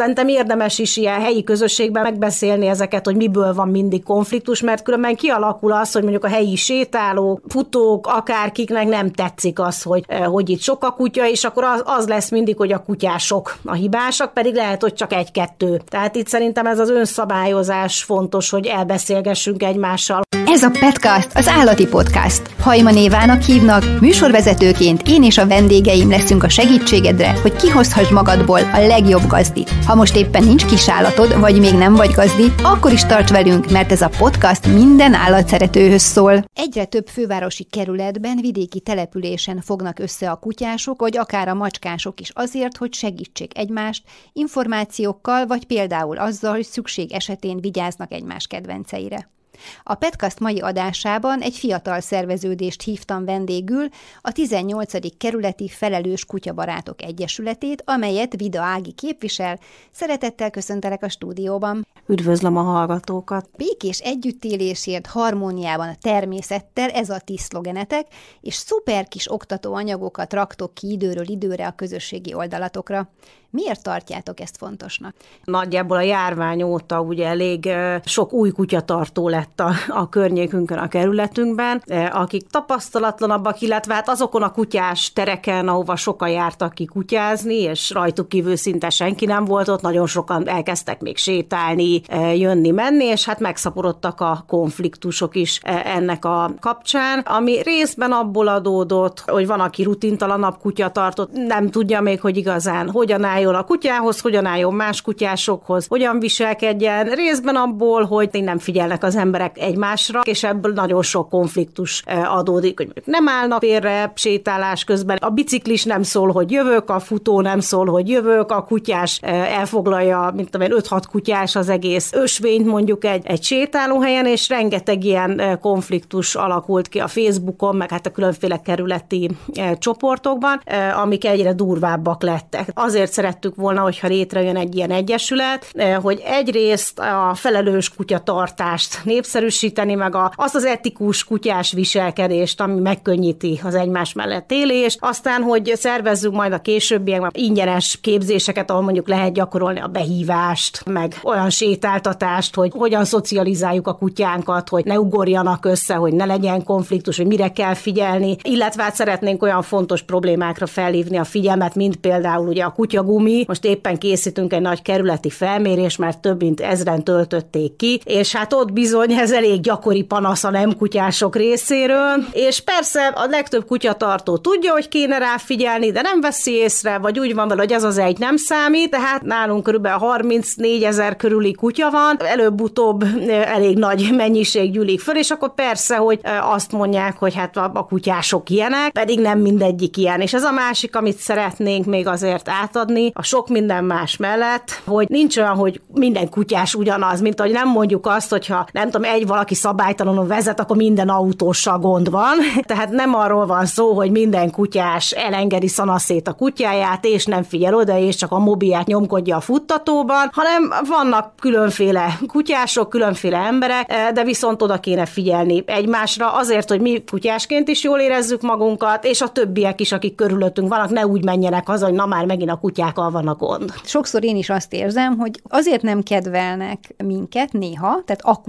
Szerintem érdemes is ilyen helyi közösségben megbeszélni ezeket, hogy miből van mindig konfliktus, mert különben kialakul az, hogy mondjuk a helyi sétálók, futók, akárkiknek nem tetszik az, hogy, hogy itt sok a kutya, és akkor az, az lesz mindig, hogy a kutyások a hibásak, pedig lehet, hogy csak egy-kettő. Tehát itt szerintem ez az önszabályozás fontos, hogy elbeszélgessünk egymással. Ez a Petcast, az állati podcast. Hajma névának hívnak, műsorvezetőként én és a vendégeim leszünk a segítségedre, hogy kihozhass magadból a legjobb gazdit. Ha most éppen nincs kisállatod, vagy még nem vagy gazdi, akkor is tarts velünk, mert ez a podcast minden állatszeretőhöz szól. Egyre több fővárosi kerületben, vidéki településen fognak össze a kutyások, vagy akár a macskások is azért, hogy segítsék egymást információkkal, vagy például azzal, hogy szükség esetén vigyáznak egymás kedvenceire. A Petcast mai adásában egy fiatal szerveződést hívtam vendégül, a 18. kerületi Felelős Kutyabarátok Egyesületét, amelyet Vida Ági képvisel. Szeretettel köszöntelek a stúdióban. Üdvözlöm a hallgatókat! Békés együttélésért harmóniában a természettel, ez a ti szlogenetek, és szuper kis oktatóanyagokat raktok ki időről időre a közösségi oldalatokra. Miért tartjátok ezt fontosnak? Nagyjából a járvány óta ugye elég sok új kutyatartó lett a, a környékünkön, a kerületünkben, akik tapasztalatlanabbak, illetve hát azokon a kutyás tereken, ahova sokan jártak ki kutyázni, és rajtuk kívül szinte senki nem volt ott, nagyon sokan elkezdtek még sétálni, jönni, menni, és hát megszaporodtak a konfliktusok is ennek a kapcsán, ami részben abból adódott, hogy van, aki rutintalanabb kutyatartott, nem tudja még, hogy igazán hogyan áll álljon a kutyához, hogyan álljon más kutyásokhoz, hogyan viselkedjen, részben abból, hogy nem figyelnek az emberek egymásra, és ebből nagyon sok konfliktus eh, adódik, hogy nem állnak félre sétálás közben, a biciklis nem szól, hogy jövök, a futó nem szól, hogy jövök, a kutyás eh, elfoglalja, mint tudom 5-6 kutyás az egész ösvényt mondjuk egy, egy sétálóhelyen, és rengeteg ilyen eh, konfliktus alakult ki a Facebookon, meg hát a különféle kerületi csoportokban, amik egyre durvábbak lettek. Azért szeret szerettük volna, hogyha létrejön egy ilyen egyesület, hogy egyrészt a felelős kutyatartást népszerűsíteni, meg a, azt az etikus kutyás viselkedést, ami megkönnyíti az egymás mellett élést, aztán, hogy szervezzünk majd a későbbiekben ingyenes képzéseket, ahol mondjuk lehet gyakorolni a behívást, meg olyan sétáltatást, hogy hogyan szocializáljuk a kutyánkat, hogy ne ugorjanak össze, hogy ne legyen konfliktus, hogy mire kell figyelni, illetve hát szeretnénk olyan fontos problémákra felhívni a figyelmet, mint például ugye a kutyagumi, gumi. Most éppen készítünk egy nagy kerületi felmérés, mert több mint ezren töltötték ki, és hát ott bizony ez elég gyakori panasz a nem kutyások részéről, és persze a legtöbb kutyatartó tudja, hogy kéne rá figyelni, de nem veszi észre, vagy úgy van vele, hogy ez az egy nem számít, tehát nálunk kb. 34 ezer körüli kutya van, előbb-utóbb elég nagy mennyiség gyűlik föl, és akkor persze, hogy azt mondják, hogy hát a kutyások ilyenek, pedig nem mindegyik ilyen. És ez a másik, amit szeretnénk még azért átadni, a sok minden más mellett, hogy nincs olyan, hogy minden kutyás ugyanaz, mint hogy nem mondjuk azt, hogyha nem tudom, egy valaki szabálytalanul vezet, akkor minden autóssal gond van. Tehát nem arról van szó, hogy minden kutyás elengedi szanaszét a kutyáját, és nem figyel oda, és csak a mobilját nyomkodja a futtatóban, hanem vannak különféle kutyások, különféle emberek, de viszont oda kéne figyelni egymásra azért, hogy mi kutyásként is jól érezzük magunkat, és a többiek is, akik körülöttünk vannak, ne úgy menjenek haza, hogy na már megint a kutyák kutyákkal van a gond. Sokszor én is azt érzem, hogy azért nem kedvelnek minket néha, tehát a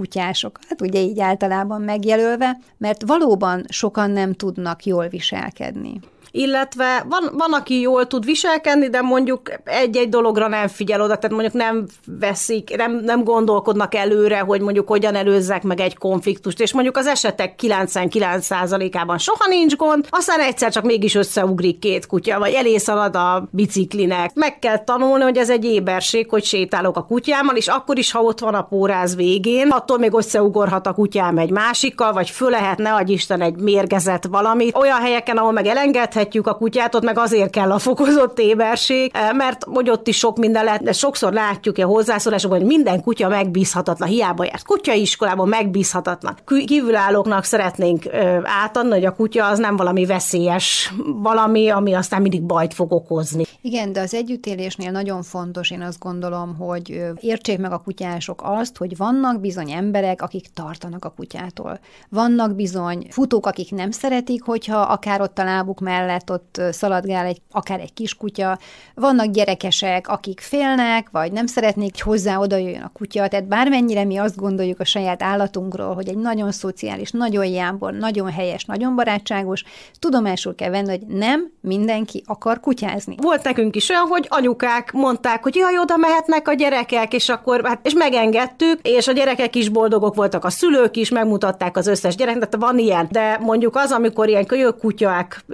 kutyásokat, ugye így általában megjelölve, mert valóban sokan nem tudnak jól viselkedni illetve van, van, aki jól tud viselkedni, de mondjuk egy-egy dologra nem figyel oda, tehát mondjuk nem veszik, nem, nem gondolkodnak előre, hogy mondjuk hogyan előzzek meg egy konfliktust, és mondjuk az esetek 99%-ában soha nincs gond, aztán egyszer csak mégis összeugrik két kutya, vagy elészalad a biciklinek. Meg kell tanulni, hogy ez egy éberség, hogy sétálok a kutyámmal, és akkor is, ha ott van a póráz végén, attól még összeugorhat a kutyám egy másikkal, vagy föl lehetne, hogy Isten egy mérgezett valamit. Olyan helyeken, ahol meg elengedhet etethetjük a kutyát, ott meg azért kell a fokozott éberség, eh, mert hogy ott is sok minden lehet, de sokszor látjuk a hozzászólásokban, hogy minden kutya megbízhatatlan, hiába járt kutyaiskolában megbízhatatlan. Kívülállóknak szeretnénk átadni, hogy a kutya az nem valami veszélyes valami, ami aztán mindig bajt fog okozni. Igen, de az együttélésnél nagyon fontos, én azt gondolom, hogy értsék meg a kutyások azt, hogy vannak bizony emberek, akik tartanak a kutyától. Vannak bizony futók, akik nem szeretik, hogyha akár ott a lábuk mellett mellett ott szaladgál egy, akár egy kiskutya. Vannak gyerekesek, akik félnek, vagy nem szeretnék, hogy hozzá oda jöjjön a kutya. Tehát bármennyire mi azt gondoljuk a saját állatunkról, hogy egy nagyon szociális, nagyon jámbor, nagyon helyes, nagyon barátságos, tudomásul kell venni, hogy nem mindenki akar kutyázni. Volt nekünk is olyan, hogy anyukák mondták, hogy jaj, oda mehetnek a gyerekek, és akkor hát, és megengedtük, és a gyerekek is boldogok voltak, a szülők is megmutatták az összes gyereknek, tehát van ilyen. De mondjuk az, amikor ilyen kölyök kutyák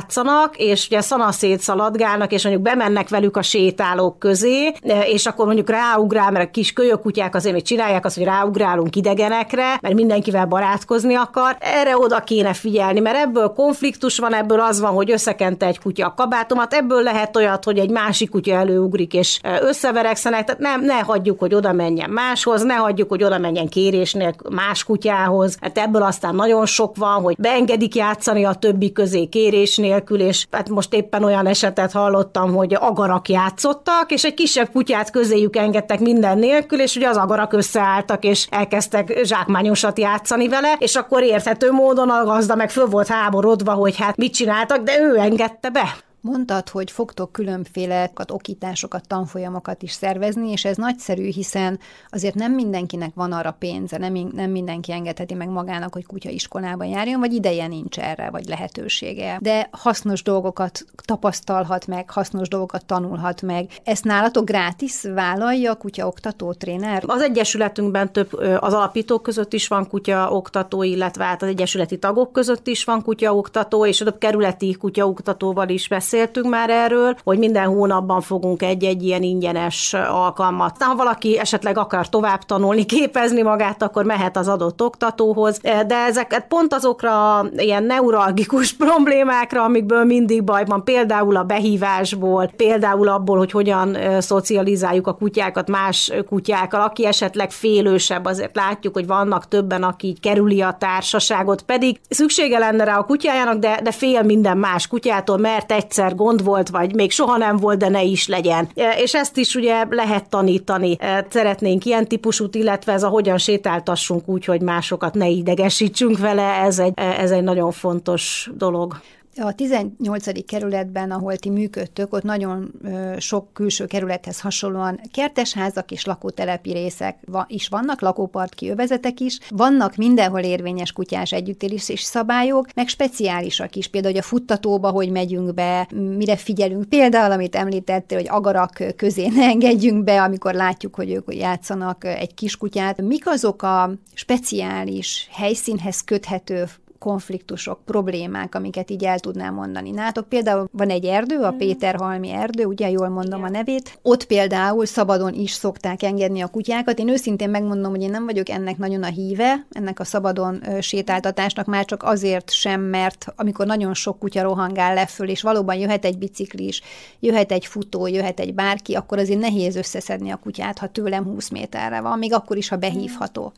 játszanak, és ugye szanaszét szaladgálnak, és mondjuk bemennek velük a sétálók közé, és akkor mondjuk ráugrál, mert a kis kölyök kutyák azért még csinálják azt, hogy ráugrálunk idegenekre, mert mindenkivel barátkozni akar. Erre oda kéne figyelni, mert ebből konfliktus van, ebből az van, hogy összekente egy kutya a kabátomat, ebből lehet olyat, hogy egy másik kutya előugrik és összeverekszenek, tehát nem, ne hagyjuk, hogy oda menjen máshoz, ne hagyjuk, hogy oda menjen kérésnél más kutyához, hát ebből aztán nagyon sok van, hogy beengedik játszani a többi közé kérés nélkül, és hát most éppen olyan esetet hallottam, hogy agarak játszottak, és egy kisebb kutyát közéjük engedtek minden nélkül, és ugye az agarak összeálltak, és elkezdtek zsákmányosat játszani vele, és akkor érthető módon a gazda meg föl volt háborodva, hogy hát mit csináltak, de ő engedte be. Mondtad, hogy fogtok különféle okításokat, tanfolyamokat is szervezni, és ez nagyszerű, hiszen azért nem mindenkinek van arra pénze, nem, nem mindenki engedheti meg magának, hogy kutya iskolában járjon, vagy ideje nincs erre, vagy lehetősége. De hasznos dolgokat tapasztalhat meg, hasznos dolgokat tanulhat meg. Ezt nálatok grátis vállalja a kutya oktató tréner? Az Egyesületünkben több az alapítók között is van kutya oktató, illetve hát az egyesületi tagok között is van kutya oktató, és a kerületi kutya oktatóval is vesz beszéltünk már erről, hogy minden hónapban fogunk egy-egy ilyen ingyenes alkalmat. Ha valaki esetleg akar tovább tanulni, képezni magát, akkor mehet az adott oktatóhoz, de ezeket pont azokra ilyen neuralgikus problémákra, amikből mindig baj van, például a behívásból, például abból, hogy hogyan szocializáljuk a kutyákat más kutyákkal, aki esetleg félősebb, azért látjuk, hogy vannak többen, aki így kerüli a társaságot, pedig szüksége lenne rá a kutyájának, de, de fél minden más kutyától, mert egyszer egyszer gond volt, vagy még soha nem volt, de ne is legyen. E, és ezt is ugye lehet tanítani. E, szeretnénk ilyen típusút, illetve ez a hogyan sétáltassunk úgy, hogy másokat ne idegesítsünk vele, ez egy, e, ez egy nagyon fontos dolog. A 18. kerületben, ahol ti működtök, ott nagyon sok külső kerülethez hasonlóan kertesházak és lakótelepi részek is vannak, lakópartki övezetek is. Vannak mindenhol érvényes kutyás együttélési szabályok, meg speciálisak is. Például, hogy a futtatóba hogy megyünk be, mire figyelünk. Például, amit említettél, hogy agarak közé ne engedjünk be, amikor látjuk, hogy ők játszanak egy kiskutyát. Mik azok a speciális helyszínhez köthető konfliktusok, problémák, amiket így el tudnám mondani. Nátok például van egy erdő, a mm. Péterhalmi erdő, ugye jól mondom Igen. a nevét. Ott például szabadon is szokták engedni a kutyákat. Én őszintén megmondom, hogy én nem vagyok ennek nagyon a híve, ennek a szabadon sétáltatásnak, már csak azért sem, mert amikor nagyon sok kutya rohangál le föl, és valóban jöhet egy biciklis, jöhet egy futó, jöhet egy bárki, akkor azért nehéz összeszedni a kutyát, ha tőlem 20 méterre van, még akkor is, ha behívható.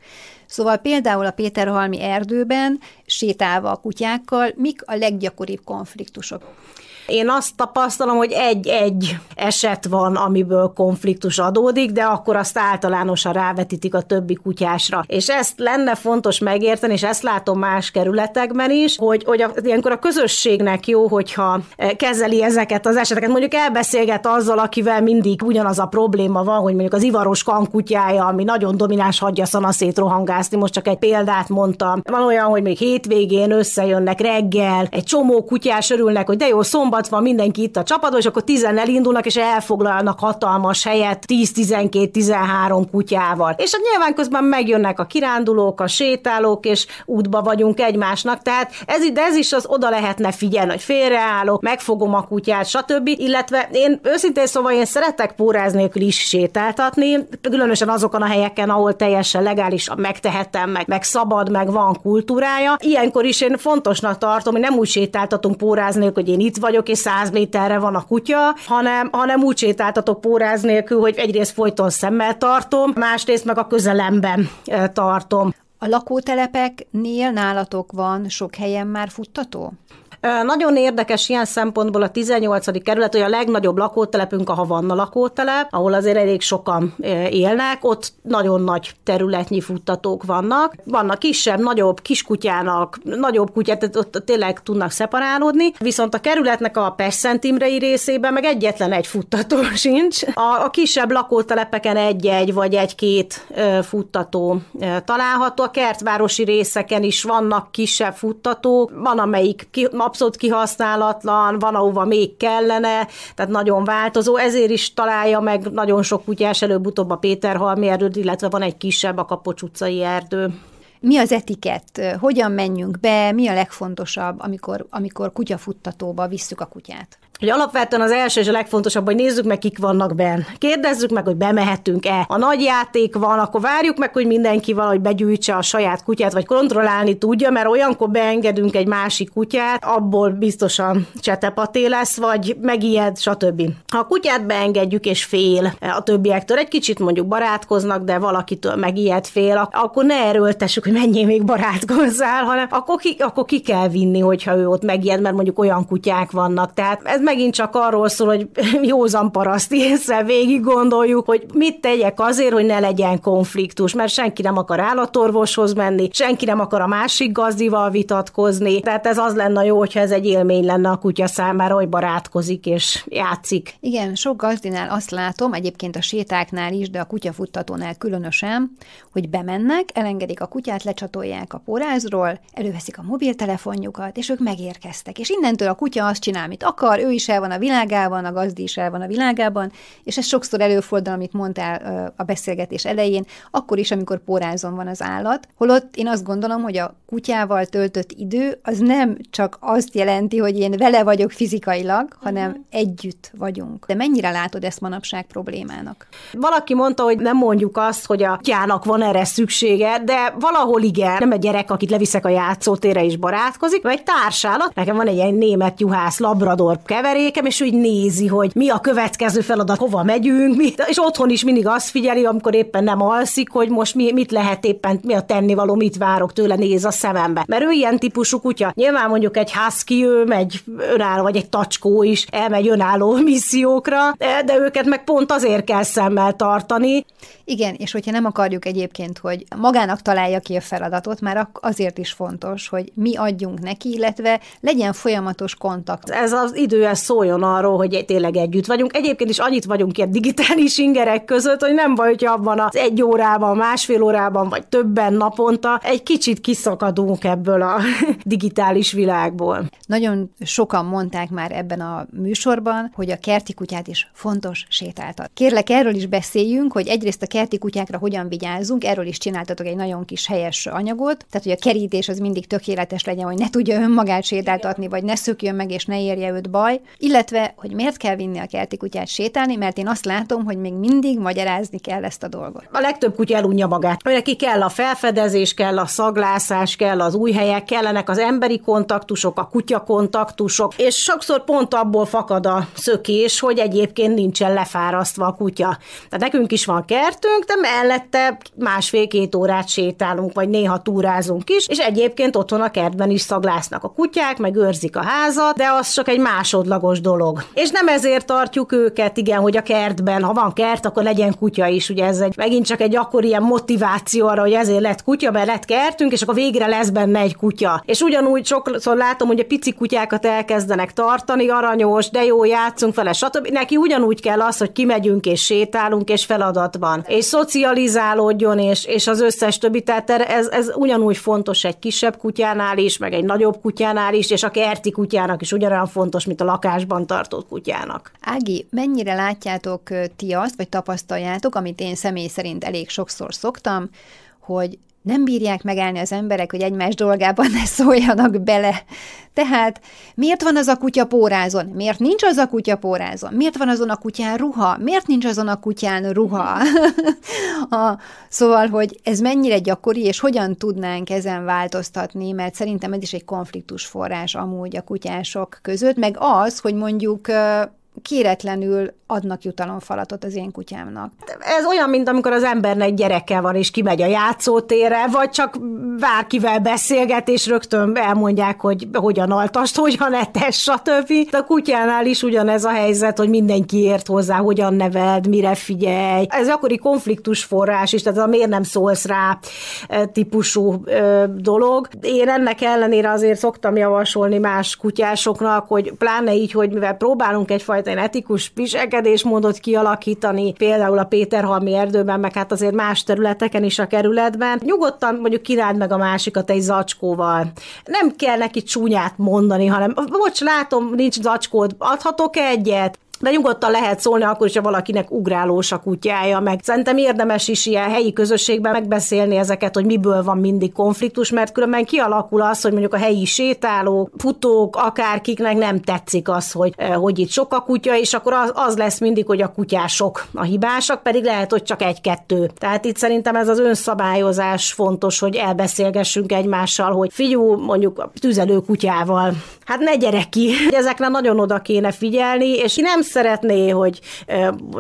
Szóval például a Péterhalmi erdőben sétálva a kutyákkal, mik a leggyakoribb konfliktusok? Én azt tapasztalom, hogy egy-egy eset van, amiből konfliktus adódik, de akkor azt általánosan rávetítik a többi kutyásra. És ezt lenne fontos megérteni, és ezt látom más kerületekben is, hogy, hogy a, ilyenkor a közösségnek jó, hogyha eh, kezeli ezeket az eseteket. Mondjuk elbeszélget azzal, akivel mindig ugyanaz a probléma van, hogy mondjuk az ivaros kankutyája, ami nagyon domináns, hagyja szanaszét rohangászni. Most csak egy példát mondtam. Van olyan, hogy még hétvégén összejönnek reggel, egy csomó kutyás örülnek, hogy de jó, szombat szombat van mindenki itt a csapatban, és akkor tizen elindulnak, és elfoglalnak hatalmas helyet 10-12-13 kutyával. És hát nyilván közben megjönnek a kirándulók, a sétálók, és útba vagyunk egymásnak, tehát ez, de ez is az oda lehetne figyelni, hogy félreállok, megfogom a kutyát, stb. Illetve én őszintén szóval én szeretek póráz nélkül is sétáltatni, különösen azokon a helyeken, ahol teljesen legális, megtehetem, meg, meg szabad, meg van kultúrája. Ilyenkor is én fontosnak tartom, hogy nem úgy sétáltatunk póráz nélkül, hogy én itt vagyok, és száz méterre van a kutya, hanem, hanem úgy sétáltatok póráz nélkül, hogy egyrészt folyton szemmel tartom, másrészt meg a közelemben tartom. A lakótelepeknél nálatok van sok helyen már futtató? Nagyon érdekes ilyen szempontból a 18. kerület, hogy a legnagyobb lakótelepünk a Havanna lakótelep, ahol azért elég sokan élnek, ott nagyon nagy területnyi futtatók vannak. Vannak kisebb, nagyobb, kiskutyának, nagyobb kutyát, tehát ott tényleg tudnak szeparálódni, viszont a kerületnek a Pest Imrei részében meg egyetlen egy futtató sincs. A, a kisebb lakótelepeken egy-egy vagy egy-két futtató található. A kertvárosi részeken is vannak kisebb futtatók, van amelyik ki, abszolút kihasználatlan, van ahova még kellene, tehát nagyon változó, ezért is találja meg nagyon sok kutyás előbb-utóbb a Péterhalmi erdőt, illetve van egy kisebb a Kapocs utcai erdő. Mi az etikett? Hogyan menjünk be? Mi a legfontosabb, amikor, amikor kutyafuttatóba visszük a kutyát? Hogy alapvetően az első és a legfontosabb, hogy nézzük meg, kik vannak benn. Kérdezzük meg, hogy bemehetünk-e. A nagy játék van, akkor várjuk meg, hogy mindenki valahogy begyűjtse a saját kutyát, vagy kontrollálni tudja, mert olyankor beengedünk egy másik kutyát, abból biztosan csetepaté lesz, vagy megijed, stb. Ha a kutyát beengedjük és fél a többiektől, egy kicsit mondjuk barátkoznak, de valakitől megijed fél, akkor ne erőltessük, hogy mennyi még barátkozzál, hanem akkor ki, akkor ki kell vinni, hogyha ő ott megijed, mert mondjuk olyan kutyák vannak. Tehát ez megint csak arról szól, hogy józan paraszti észre végig gondoljuk, hogy mit tegyek azért, hogy ne legyen konfliktus, mert senki nem akar állatorvoshoz menni, senki nem akar a másik gazdival vitatkozni, tehát ez az lenne jó, hogyha ez egy élmény lenne a kutya számára, hogy barátkozik és játszik. Igen, sok gazdinál azt látom, egyébként a sétáknál is, de a kutyafuttatónál különösen, hogy bemennek, elengedik a kutyát, lecsatolják a porázról, előveszik a mobiltelefonjukat, és ők megérkeztek. És innentől a kutya azt csinál, amit akar, ő is el van a világában, a gazdi is el van a világában, és ez sokszor előfordul, amit mondtál a beszélgetés elején, akkor is, amikor porázon van az állat. Holott én azt gondolom, hogy a kutyával töltött idő az nem csak azt jelenti, hogy én vele vagyok fizikailag, hanem uh-huh. együtt vagyunk. De mennyire látod ezt manapság problémának? Valaki mondta, hogy nem mondjuk azt, hogy a kutyának van erre szüksége, de valahol igen. Nem egy gyerek, akit leviszek a játszótérre és barátkozik, vagy egy társállat. Nekem van egy ilyen német juhász labrador keverékem, és úgy nézi, hogy mi a következő feladat, hova megyünk, mi, és otthon is mindig azt figyeli, amikor éppen nem alszik, hogy most mi, mit lehet éppen, mi a tennivaló, mit várok tőle, néz a szemembe. Mert ő ilyen típusú kutya. Nyilván mondjuk egy husky, ő megy önálló, vagy egy tacskó is elmegy önálló missziókra, de, őket meg pont azért kell szemmel tartani. Igen, és hogyha nem akarjuk egyébként, hogy magának találja ki a feladatot, már azért is fontos, hogy mi adjunk neki, illetve legyen folyamatos kontakt. Ez az idő ez szóljon arról, hogy tényleg együtt vagyunk. Egyébként is annyit vagyunk ilyen digitális ingerek között, hogy nem baj, hogy abban az egy órában, másfél órában, vagy többen naponta egy kicsit kiszakadunk ebből a digitális világból. Nagyon sokan mondták már ebben a műsorban, hogy a kerti kutyát is fontos sétáltat. Kérlek, erről is beszéljünk, hogy egyrészt a kerti kutyákra hogyan vigyázzunk, erről is csináltatok egy nagyon kis helyes anyagot, tehát hogy a kerítés az mindig tökéletes legyen, hogy ne tudja önmagát sétáltatni, vagy ne szökjön meg, és ne érje őt baj, illetve, hogy miért kell vinni a kerti kutyát sétálni, mert én azt látom, hogy még mindig magyarázni kell ezt a dolgot. A legtöbb kutya elunja magát. Neki kell a felfedezés, kell a szaglászás, kell az új helyek, kellenek az emberi kontaktusok, a kutya kontaktusok, és sokszor pont abból fakad a szökés, hogy egyébként nincsen lefárasztva a kutya. Tehát nekünk is van kertünk, de mellette másfél-két órát sétálunk, vagy néha túrázunk is, és egyébként otthon a kertben is szaglásznak a kutyák, meg őrzik a házat, de az csak egy másodlagos dolog. És nem ezért tartjuk őket, igen, hogy a kertben, ha van kert, akkor legyen kutya is, ugye ez egy, megint csak egy akkor ilyen motiváció arra, hogy ezért lett kutya, mert lett kertünk, és akkor végre lesz benne egy kutya. És ugyanúgy sokszor látom, hogy a pici kutyákat elkezdenek tartani, aranyos, de jó, játszunk vele, stb. Neki ugyanúgy kell az, hogy kimegyünk és sétálunk, és feladat van. És szocializálódjon, és, és az összes többi. Tehát ez, ez ugyanúgy fontos egy kisebb kutyánál is, meg egy nagyobb kutyánál is, és a kerti kutyának is ugyanolyan fontos, mint a lakásban tartott kutyának. Ági, mennyire látjátok ti azt, vagy tapasztaljátok, amit én személy szerint elég sokszor szoktam, hogy nem bírják megállni az emberek, hogy egymás dolgában ne szóljanak bele. Tehát miért van az a kutya pórázon? Miért nincs az a kutya pórázon? Miért van azon a kutyán ruha? Miért nincs azon a kutyán ruha? a, szóval, hogy ez mennyire gyakori, és hogyan tudnánk ezen változtatni, mert szerintem ez is egy konfliktus forrás amúgy a kutyások között, meg az, hogy mondjuk kéretlenül adnak jutalomfalatot az én kutyámnak. Ez olyan, mint amikor az embernek gyereke van, és kimegy a játszótérre, vagy csak bárkivel beszélget, és rögtön elmondják, hogy hogyan altast, hogyan etes, stb. A kutyánál is ugyanez a helyzet, hogy mindenki ért hozzá, hogyan neveld, mire figyelj. Ez akkori konfliktus forrás is, tehát a miért nem szólsz rá e, típusú ö, dolog. Én ennek ellenére azért szoktam javasolni más kutyásoknak, hogy pláne így, hogy mivel próbálunk egyfajta etikus viselkedésmódot kialakítani, például a Péterhalmi erdőben, meg hát azért más területeken is a kerületben, nyugodtan mondjuk királd meg a másikat egy zacskóval. Nem kell neki csúnyát mondani, hanem bocs, látom, nincs zacskód, adhatok egyet? De nyugodtan lehet szólni akkor is, ha valakinek ugrálós a kutyája, meg szerintem érdemes is ilyen helyi közösségben megbeszélni ezeket, hogy miből van mindig konfliktus, mert különben kialakul az, hogy mondjuk a helyi sétáló, futók, akárkiknek nem tetszik az, hogy, eh, hogy itt sok a kutya, és akkor az, az lesz mindig, hogy a kutyások a hibásak, pedig lehet, hogy csak egy-kettő. Tehát itt szerintem ez az önszabályozás fontos, hogy elbeszélgessünk egymással, hogy figyú, mondjuk a tüzelő kutyával, hát ne gyere ki, ezekre nagyon oda kéne figyelni, és nem szeretné, hogy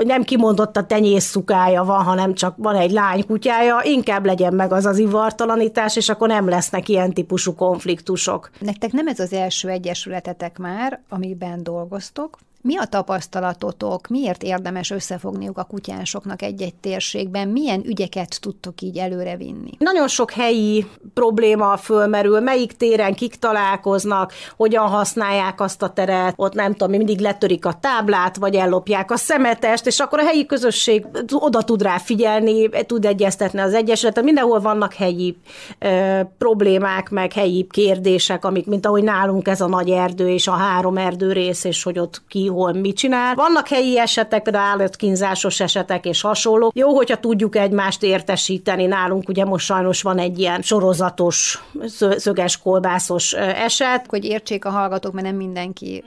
nem kimondott a tenyész szukája van, hanem csak van egy lánykutyája, inkább legyen meg az az ivartalanítás, és akkor nem lesznek ilyen típusú konfliktusok. Nektek nem ez az első egyesületetek már, amiben dolgoztok, mi a tapasztalatotok, miért érdemes összefogniuk a kutyásoknak egy-egy térségben, milyen ügyeket tudtok így előrevinni? Nagyon sok helyi probléma fölmerül, melyik téren kik találkoznak, hogyan használják azt a teret, ott nem tudom, mindig letörik a táblát, vagy ellopják a szemetest, és akkor a helyi közösség oda tud rá figyelni, tud egyeztetni az egyesületet. Mindenhol vannak helyi ö, problémák, meg helyi kérdések, amik, mint ahogy nálunk ez a nagy erdő és a három erdő rész, és hogy ott ki hol mit csinál. Vannak helyi esetek, például állatkínzásos esetek és hasonló. Jó, hogyha tudjuk egymást értesíteni. Nálunk ugye most sajnos van egy ilyen sorozatos, szöges kolbászos eset. Hogy értsék a hallgatók, mert nem mindenki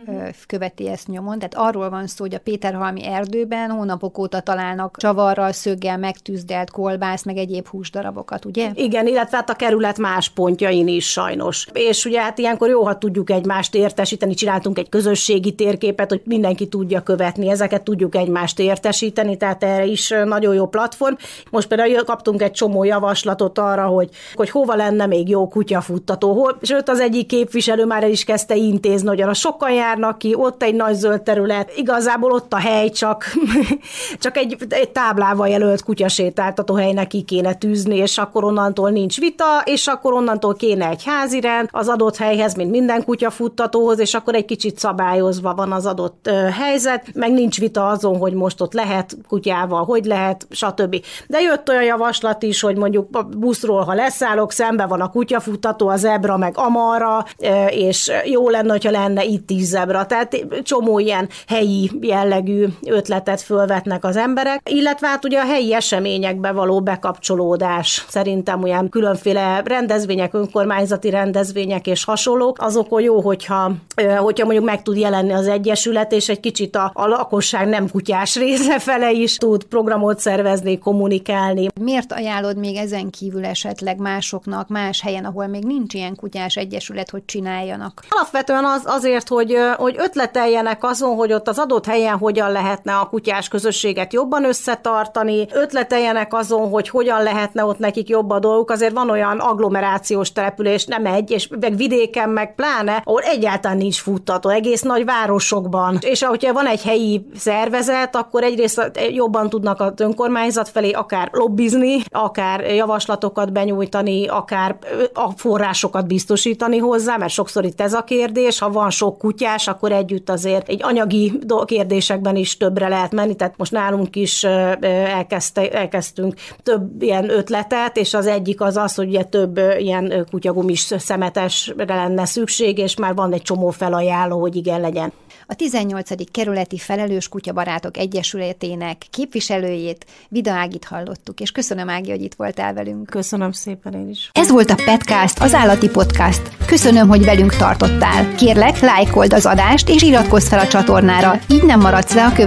követi ezt nyomon. Tehát arról van szó, hogy a Péterhalmi erdőben hónapok óta találnak csavarral, szöggel megtűzdelt kolbász, meg egyéb húsdarabokat, ugye? Igen, illetve hát a kerület más pontjain is sajnos. És ugye hát ilyenkor jó, ha tudjuk egymást értesíteni, csináltunk egy közösségi térképet, hogy mindenki tudja követni, ezeket tudjuk egymást értesíteni, tehát erre is nagyon jó platform. Most például kaptunk egy csomó javaslatot arra, hogy, hogy hova lenne még jó kutyafuttató, hol, sőt az egyik képviselő már el is kezdte intézni, hogy arra sokan járnak ki, ott egy nagy zöld terület, igazából ott a hely, csak, csak egy, egy táblával jelölt kutyasétáltató helynek ki kéne tűzni, és akkor onnantól nincs vita, és akkor onnantól kéne egy házirend az adott helyhez, mint minden kutyafuttatóhoz, és akkor egy kicsit szabályozva van az adott helyzet, meg nincs vita azon, hogy most ott lehet kutyával, hogy lehet, stb. De jött olyan javaslat is, hogy mondjuk a buszról, ha leszállok, szembe van a kutyafutató, a zebra, meg amara, és jó lenne, hogyha lenne itt is zebra. Tehát csomó ilyen helyi jellegű ötletet fölvetnek az emberek, illetve hát ugye a helyi eseményekbe való bekapcsolódás. Szerintem olyan különféle rendezvények, önkormányzati rendezvények és hasonlók, azok jó, hogyha, hogyha mondjuk meg tud jelenni az Egyesület, és egy kicsit a, a lakosság nem kutyás része fele is tud programot szervezni, kommunikálni. Miért ajánlod még ezen kívül esetleg másoknak, más helyen, ahol még nincs ilyen kutyás egyesület, hogy csináljanak? Alapvetően az, azért, hogy, hogy ötleteljenek azon, hogy ott az adott helyen hogyan lehetne a kutyás közösséget jobban összetartani, ötleteljenek azon, hogy hogyan lehetne ott nekik jobb a dolguk. Azért van olyan agglomerációs település, nem egy, és meg vidéken, meg pláne, ahol egyáltalán nincs futtató, egész nagy városokban és ahogyha van egy helyi szervezet, akkor egyrészt jobban tudnak az önkormányzat felé akár lobbizni, akár javaslatokat benyújtani, akár a forrásokat biztosítani hozzá, mert sokszor itt ez a kérdés, ha van sok kutyás, akkor együtt azért egy anyagi kérdésekben is többre lehet menni, tehát most nálunk is elkezdte, elkezdtünk több ilyen ötletet, és az egyik az az, hogy ugye több ilyen kutyagumis szemetesre lenne szükség, és már van egy csomó felajánló, hogy igen legyen. A 18. kerületi felelős kutyabarátok egyesületének képviselőjét, Vida Ágit hallottuk, és köszönöm Ági, hogy itt voltál velünk. Köszönöm szépen én is. Ez volt a Petcast, az állati podcast. Köszönöm, hogy velünk tartottál. Kérlek, lájkold az adást, és iratkozz fel a csatornára, így nem maradsz le a következő